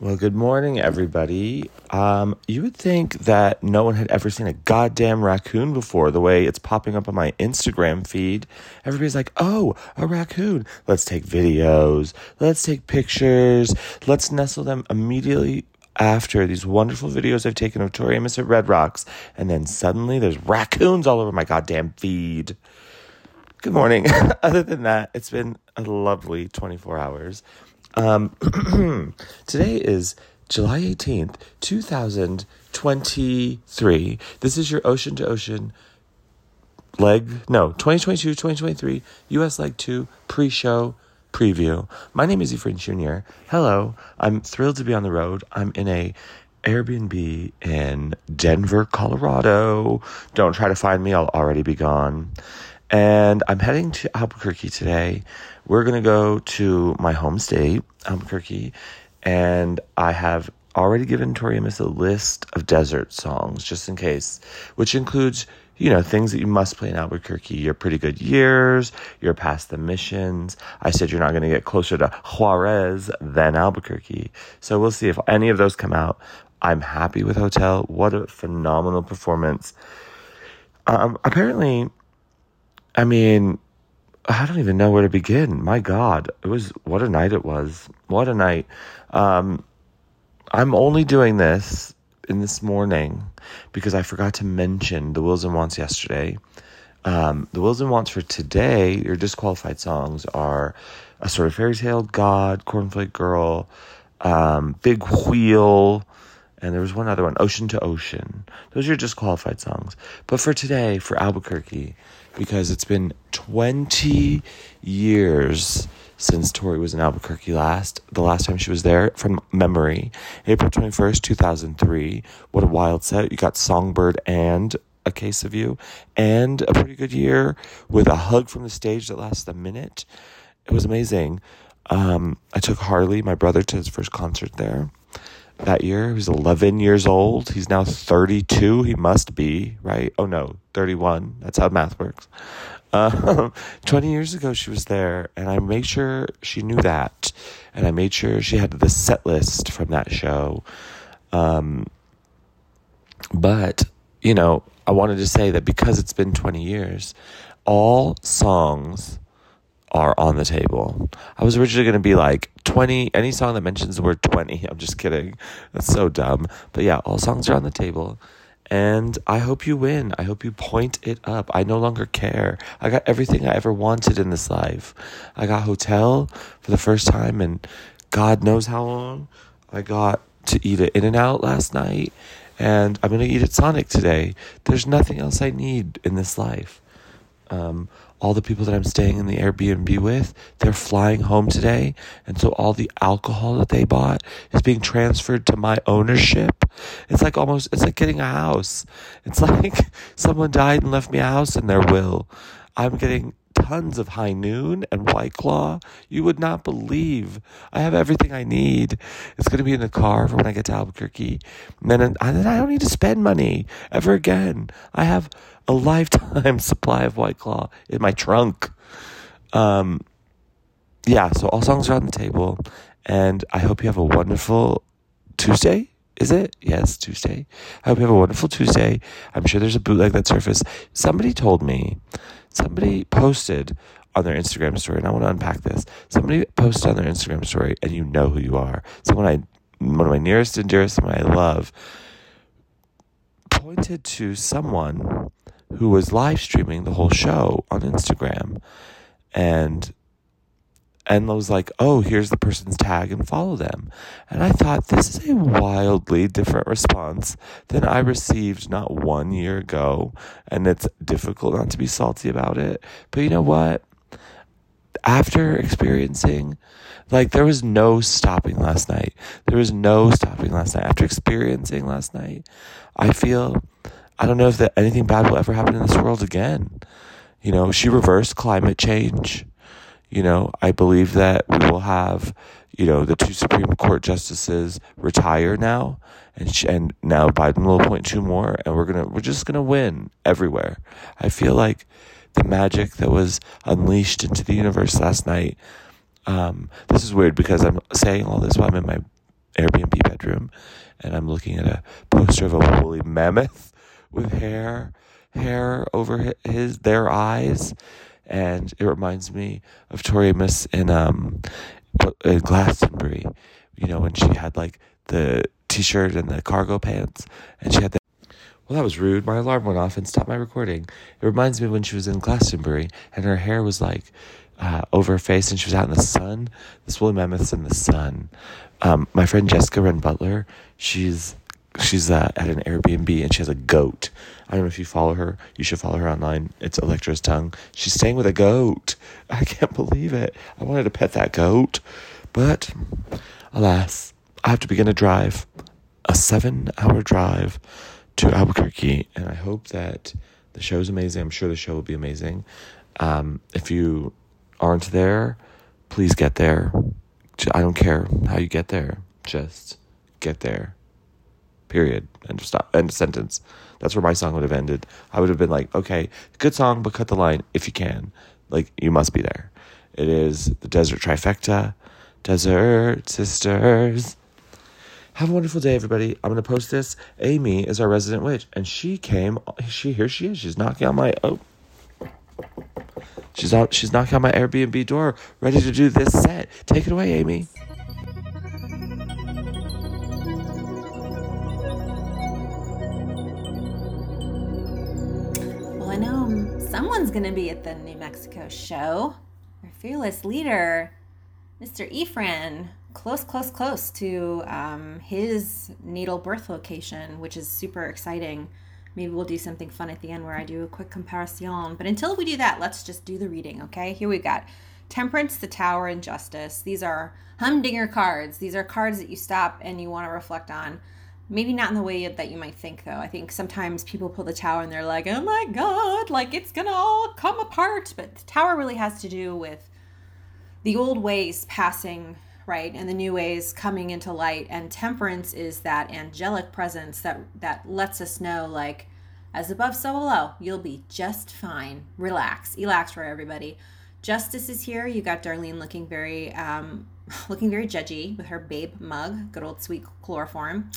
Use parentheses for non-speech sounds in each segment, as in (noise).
Well, good morning, everybody. Um, you would think that no one had ever seen a goddamn raccoon before, the way it's popping up on my Instagram feed. Everybody's like, oh, a raccoon. Let's take videos. Let's take pictures. Let's nestle them immediately after these wonderful videos I've taken of Tori Amos at Red Rocks. And then suddenly there's raccoons all over my goddamn feed. Good morning. (laughs) Other than that, it's been a lovely 24 hours. Um, (clears throat) today is July 18th, 2023. This is your Ocean to Ocean leg, no, 2022 2023 US Leg 2 pre show preview. My name is Ephraim Jr. Hello. I'm thrilled to be on the road. I'm in a Airbnb in Denver, Colorado. Don't try to find me, I'll already be gone. And I'm heading to Albuquerque today. We're going to go to my home state, Albuquerque, and I have already given Tori Amos a list of desert songs just in case, which includes, you know, things that you must play in Albuquerque. Your pretty good years, you're past the missions. I said you're not going to get closer to Juarez than Albuquerque. So we'll see if any of those come out. I'm happy with Hotel. What a phenomenal performance. Um, apparently, I mean, I don't even know where to begin. My God, it was what a night it was. What a night. Um, I'm only doing this in this morning because I forgot to mention the wills and wants yesterday. Um, the wills and wants for today, your disqualified songs are a sort of fairy tale god, cornflake girl, um, big wheel, and there was one other one, ocean to ocean. Those are your disqualified songs. But for today, for Albuquerque, because it's been 20 years since Tori was in Albuquerque last. The last time she was there from memory, April 21st, 2003. What a wild set. You got Songbird and A Case of You and a pretty good year with a hug from the stage that lasted a minute. It was amazing. Um, I took Harley, my brother, to his first concert there that year. He was 11 years old. He's now 32. He must be, right? Oh no, 31. That's how math works. Uh, (laughs) 20 years ago, she was there, and I made sure she knew that. And I made sure she had the set list from that show. Um, but, you know, I wanted to say that because it's been 20 years, all songs are on the table. I was originally going to be like 20, any song that mentions the word 20. (laughs) I'm just kidding. That's so dumb. But yeah, all songs are on the table. And I hope you win. I hope you point it up. I no longer care. I got everything I ever wanted in this life. I got hotel for the first time in God knows how long. I got to eat it In-N-Out last night. And I'm going to eat at Sonic today. There's nothing else I need in this life. Um, all the people that I'm staying in the Airbnb with, they're flying home today. And so all the alcohol that they bought is being transferred to my ownership. It's like almost, it's like getting a house. It's (laughs) like someone died and left me a house in their will. I'm getting tons of high noon and white claw. You would not believe. I have everything I need. It's going to be in the car for when I get to Albuquerque. And then, and then I don't need to spend money ever again. I have a (laughs) lifetime supply of White Claw in my trunk. Um, yeah, so all songs are on the table, and I hope you have a wonderful Tuesday. Is it? Yes, Tuesday. I hope you have a wonderful Tuesday. I'm sure there's a bootleg that surfaced. Somebody told me, somebody posted on their Instagram story, and I want to unpack this. Somebody posted on their Instagram story, and you know who you are. Someone I, one of my nearest and dearest, someone I love, pointed to someone who was live streaming the whole show on Instagram and and was like, oh, here's the person's tag and follow them. And I thought, this is a wildly different response than I received not one year ago. And it's difficult not to be salty about it. But you know what? After experiencing, like, there was no stopping last night. There was no stopping last night. After experiencing last night, I feel I don't know if that anything bad will ever happen in this world again. You know, she reversed climate change. You know, I believe that we will have, you know, the two Supreme Court justices retire now, and and now Biden will appoint two more, and we're gonna we're just gonna win everywhere. I feel like the magic that was unleashed into the universe last night. Um, this is weird because I'm saying all this while I'm in my Airbnb bedroom, and I'm looking at a poster of a woolly mammoth with hair, hair over his their eyes, and it reminds me of Tori Amos in um in Glastonbury, you know, when she had like the t-shirt and the cargo pants, and she had the well, that was rude. My alarm went off and stopped my recording. It reminds me when she was in Glastonbury and her hair was like uh, over her face and she was out in the sun. This woolly mammoth's in the sun. Um, my friend Jessica Wren Butler, she's she's uh, at an Airbnb and she has a goat. I don't know if you follow her. You should follow her online. It's Electra's tongue. She's staying with a goat. (laughs) I can't believe it. I wanted to pet that goat, but alas, I have to begin a drive, a seven-hour drive to Albuquerque, and I hope that the show is amazing. I'm sure the show will be amazing. Um, if you aren't there, please get there. I don't care how you get there. Just get there. Period. End of stop. End of sentence. That's where my song would have ended. I would have been like, okay, good song, but cut the line if you can. Like, you must be there. It is the Desert Trifecta. Desert Sisters. Have a wonderful day, everybody. I'm to post this. Amy is our resident witch, and she came. She here she is. She's knocking on my oh. She's out. She's knocking on my Airbnb door, ready to do this set. Take it away, Amy. Someone's going to be at the New Mexico show. Our fearless leader, Mr. Ephraim close, close, close to um, his natal birth location, which is super exciting. Maybe we'll do something fun at the end where I do a quick comparison. But until we do that, let's just do the reading, okay? Here we've got Temperance, the Tower, and Justice. These are humdinger cards. These are cards that you stop and you want to reflect on. Maybe not in the way that you might think, though. I think sometimes people pull the Tower and they're like, oh my God, like it's to all come apart. But the Tower really has to do with the old ways passing right and the new ways coming into light. And temperance is that angelic presence that that lets us know like as above so below you'll be just fine. Relax. Relax for everybody. Justice is here. You got darlene looking very um (laughs) looking very judgy with her babe mug good old sweet chloroform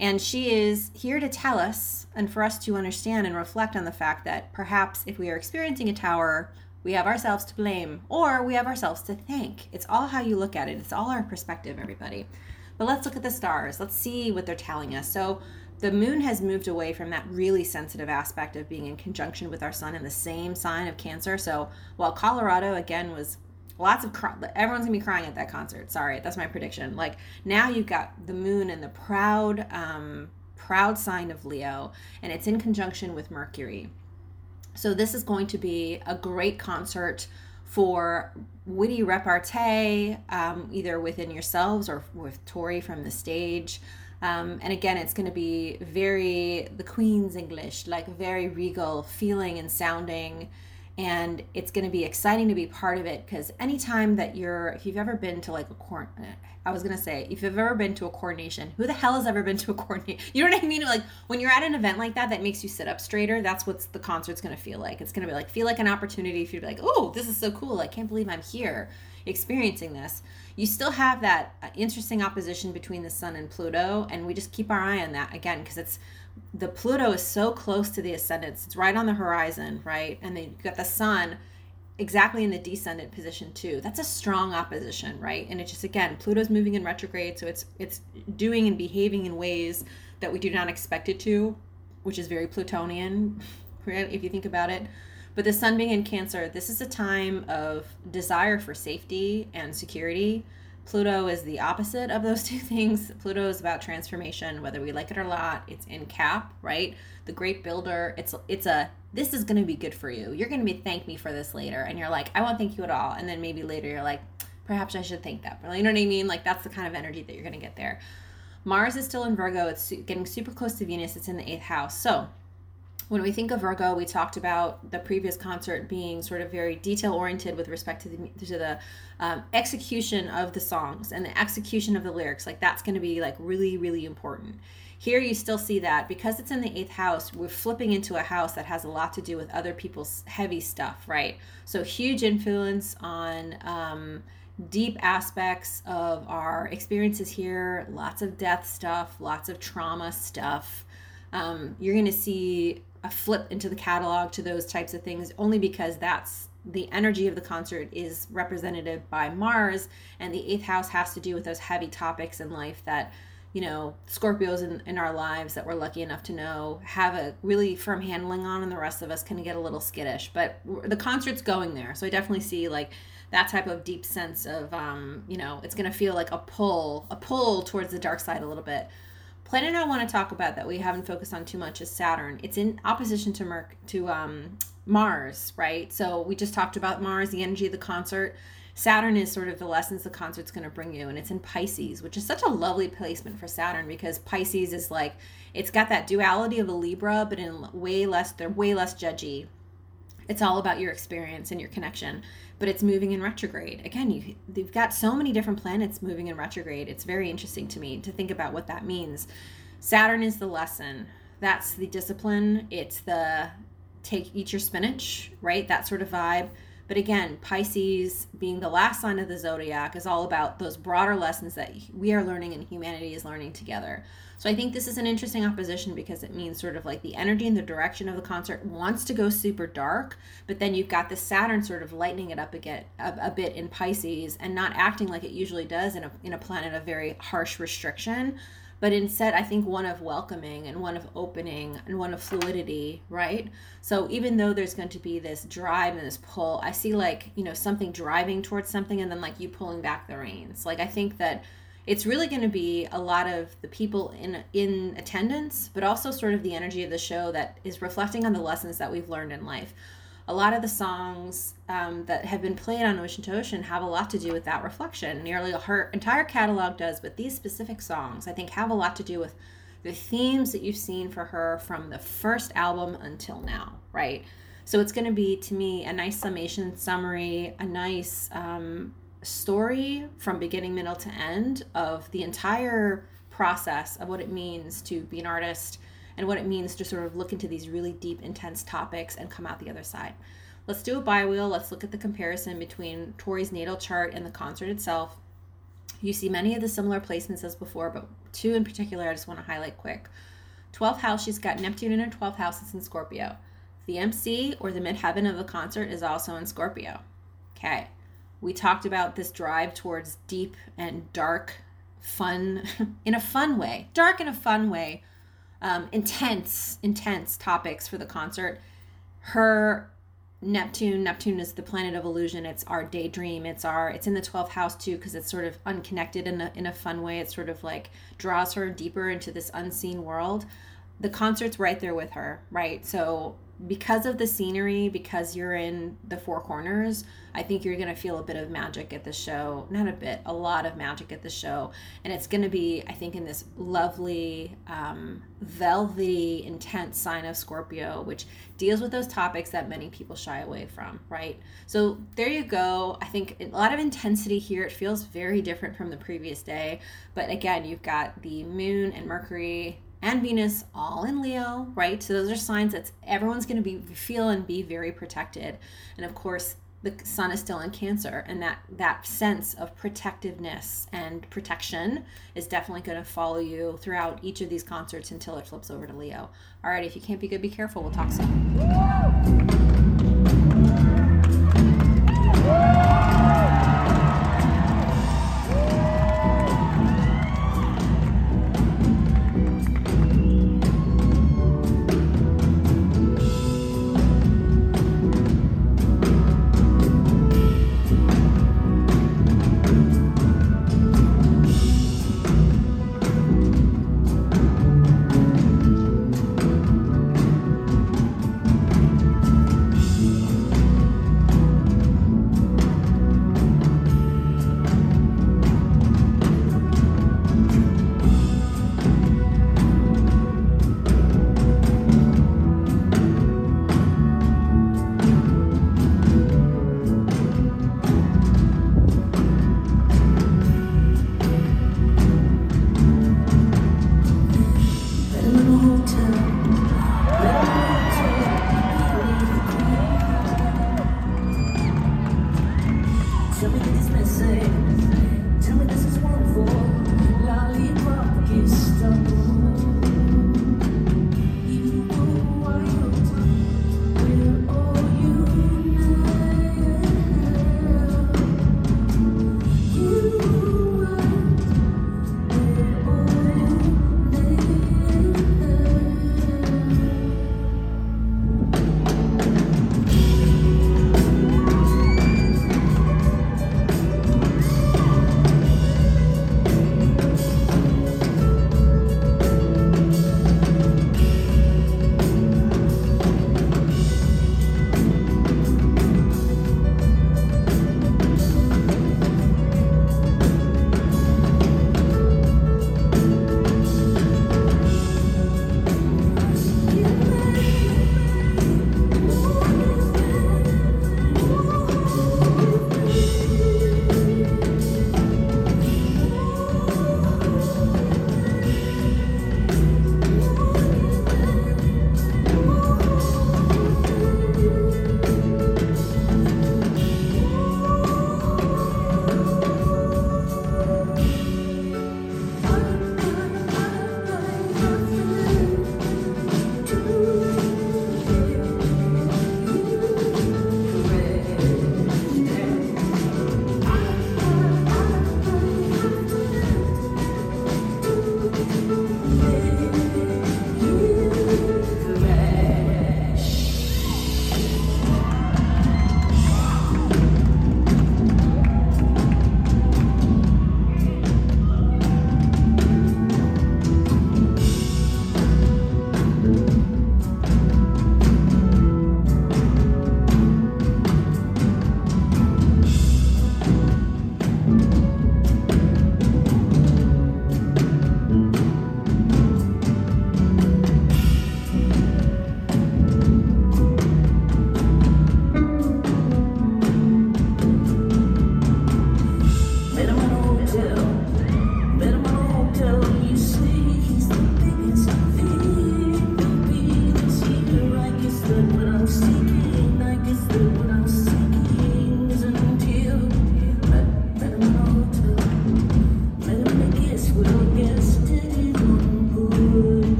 and she is here to tell us and for us to understand and reflect on the fact that perhaps if we are experiencing a tower we have ourselves to blame or we have ourselves to thank. It's all how you look at it, it's all our perspective, everybody. But let's look at the stars. Let's see what they're telling us. So, the moon has moved away from that really sensitive aspect of being in conjunction with our sun in the same sign of Cancer. So, while Colorado again was lots of cry- everyone's gonna be crying at that concert. Sorry, that's my prediction. Like now you've got the moon and the proud, um, proud sign of Leo, and it's in conjunction with Mercury. So this is going to be a great concert for witty repartee, um, either within yourselves or with Tori from the stage. Um, and again, it's going to be very the Queen's English, like very regal feeling and sounding. And it's going to be exciting to be part of it because anytime that you're, if you've ever been to like a court, I was gonna say, if you've ever been to a coordination, who the hell has ever been to a coordination? (laughs) You know what I mean? Like when you're at an event like that, that makes you sit up straighter. That's what the concert's gonna feel like. It's gonna be like feel like an opportunity for you to be like, oh, this is so cool. I can't believe I'm here experiencing this. You still have that uh, interesting opposition between the Sun and Pluto, and we just keep our eye on that again because it's the Pluto is so close to the ascendants. It's right on the horizon, right? And then you've got the Sun exactly in the descendant position too. That's a strong opposition, right? And it's just again, Pluto's moving in retrograde, so it's it's doing and behaving in ways that we do not expect it to, which is very Plutonian, (laughs) if you think about it. But the sun being in Cancer, this is a time of desire for safety and security. Pluto is the opposite of those (laughs) two things. Pluto is about transformation, whether we like it or not. It's in Cap, right? The great builder. It's it's a this is going to be good for you. You're going to be thank me for this later. And you're like, I won't thank you at all. And then maybe later you're like, perhaps I should thank that. You know what I mean? Like that's the kind of energy that you're going to get there. Mars is still in Virgo. It's getting super close to Venus. It's in the eighth house. So when we think of Virgo, we talked about the previous concert being sort of very detail oriented with respect to the to the um, execution of the songs and the execution of the lyrics. Like that's going to be like really really important. Here you still see that because it's in the eighth house, we're flipping into a house that has a lot to do with other people's heavy stuff, right? So huge influence on um, deep aspects of our experiences here, lots of death stuff, lots of trauma stuff. Um, you're going to see a flip into the catalog to those types of things only because that's the energy of the concert is represented by Mars, and the eighth house has to do with those heavy topics in life that you know, Scorpios in, in our lives that we're lucky enough to know have a really firm handling on, and the rest of us can get a little skittish. But the concert's going there. So I definitely see like that type of deep sense of, um, you know, it's to feel like a pull, a pull towards the dark side a little bit. Planet I want to talk about that we haven't focused on too much is Saturn. It's in opposition to Merc to um, Mars, right? So we just talked about Mars, the energy of the concert. Saturn is sort of the lessons the concert's going to bring you, and it's in Pisces, which is such a lovely placement for Saturn because Pisces is like it's got that duality of a Libra, but in way less they're way less judgy. It's all about your experience and your connection, but it's moving in retrograde. Again, you you've got so many different planets moving in retrograde. It's very interesting to me to think about what that means. Saturn is the lesson. That's the discipline. It's the take eat your spinach, right? That sort of vibe but again, Pisces being the last sign of the zodiac is all about those broader lessons that we are learning and humanity is learning together. So I think this is an interesting opposition because it means sort of like the energy and the direction of the concert wants to go super dark, but then you've got the Saturn sort of lightening it up again a, a bit in Pisces and not acting like it usually does in a in a planet of very harsh restriction. But instead i think one of welcoming and one of opening and one of fluidity right? So even though there's going to be this drive and this pull i see like you know something driving towards something and then like you pulling back the reins. Like i think that it's really going to be a lot of the people in in attendance but also sort of the energy of the show that is reflecting on the lessons that we've learned in life a lot of the songs um, that have been played on Ocean to Ocean have a lot to do with that reflection. Nearly her entire catalog does, but these specific songs, I think, have a lot to do with the themes that you've seen for her from the first album until now, right? So it's going to be, to me, a nice summation, summary, a nice um, story from beginning, middle to end of the entire process of what it means to be an artist and what it means to sort of look into these really deep, intense topics and come out the other side. Let's do a bi-wheel. Let's look at the comparison between Tori's natal chart and the concert itself. You see many of the similar placements as before, but two in particular I just want to highlight quick. 12th house, she's got Neptune in her 12th house, it's in Scorpio. The MC or the midheaven of the concert is also in Scorpio. Okay, we talked about this drive towards deep and dark, fun, (laughs) in a fun way, dark in a fun way, um, intense, intense topics for the concert. Her Neptune, Neptune is the planet of illusion. It's our daydream. It's our, it's in the 12th house too, because it's sort of unconnected in a, in a fun way. It sort of like draws her deeper into this unseen world. The concert's right there with her, right? So because of the scenery, because you're in the four corners, I think you're going to feel a bit of magic at the show. Not a bit, a lot of magic at the show. And it's going to be, I think, in this lovely, um, velvety, intense sign of Scorpio, which deals with those topics that many people shy away from, right? So there you go. I think a lot of intensity here. It feels very different from the previous day. But again, you've got the moon and Mercury and Venus all in Leo, right? So those are signs that everyone's going to be feel and be very protected. And of course, the sun is still in Cancer, and that that sense of protectiveness and protection is definitely going to follow you throughout each of these concerts until it flips over to Leo. All right, if you can't be good, be careful. We'll talk soon.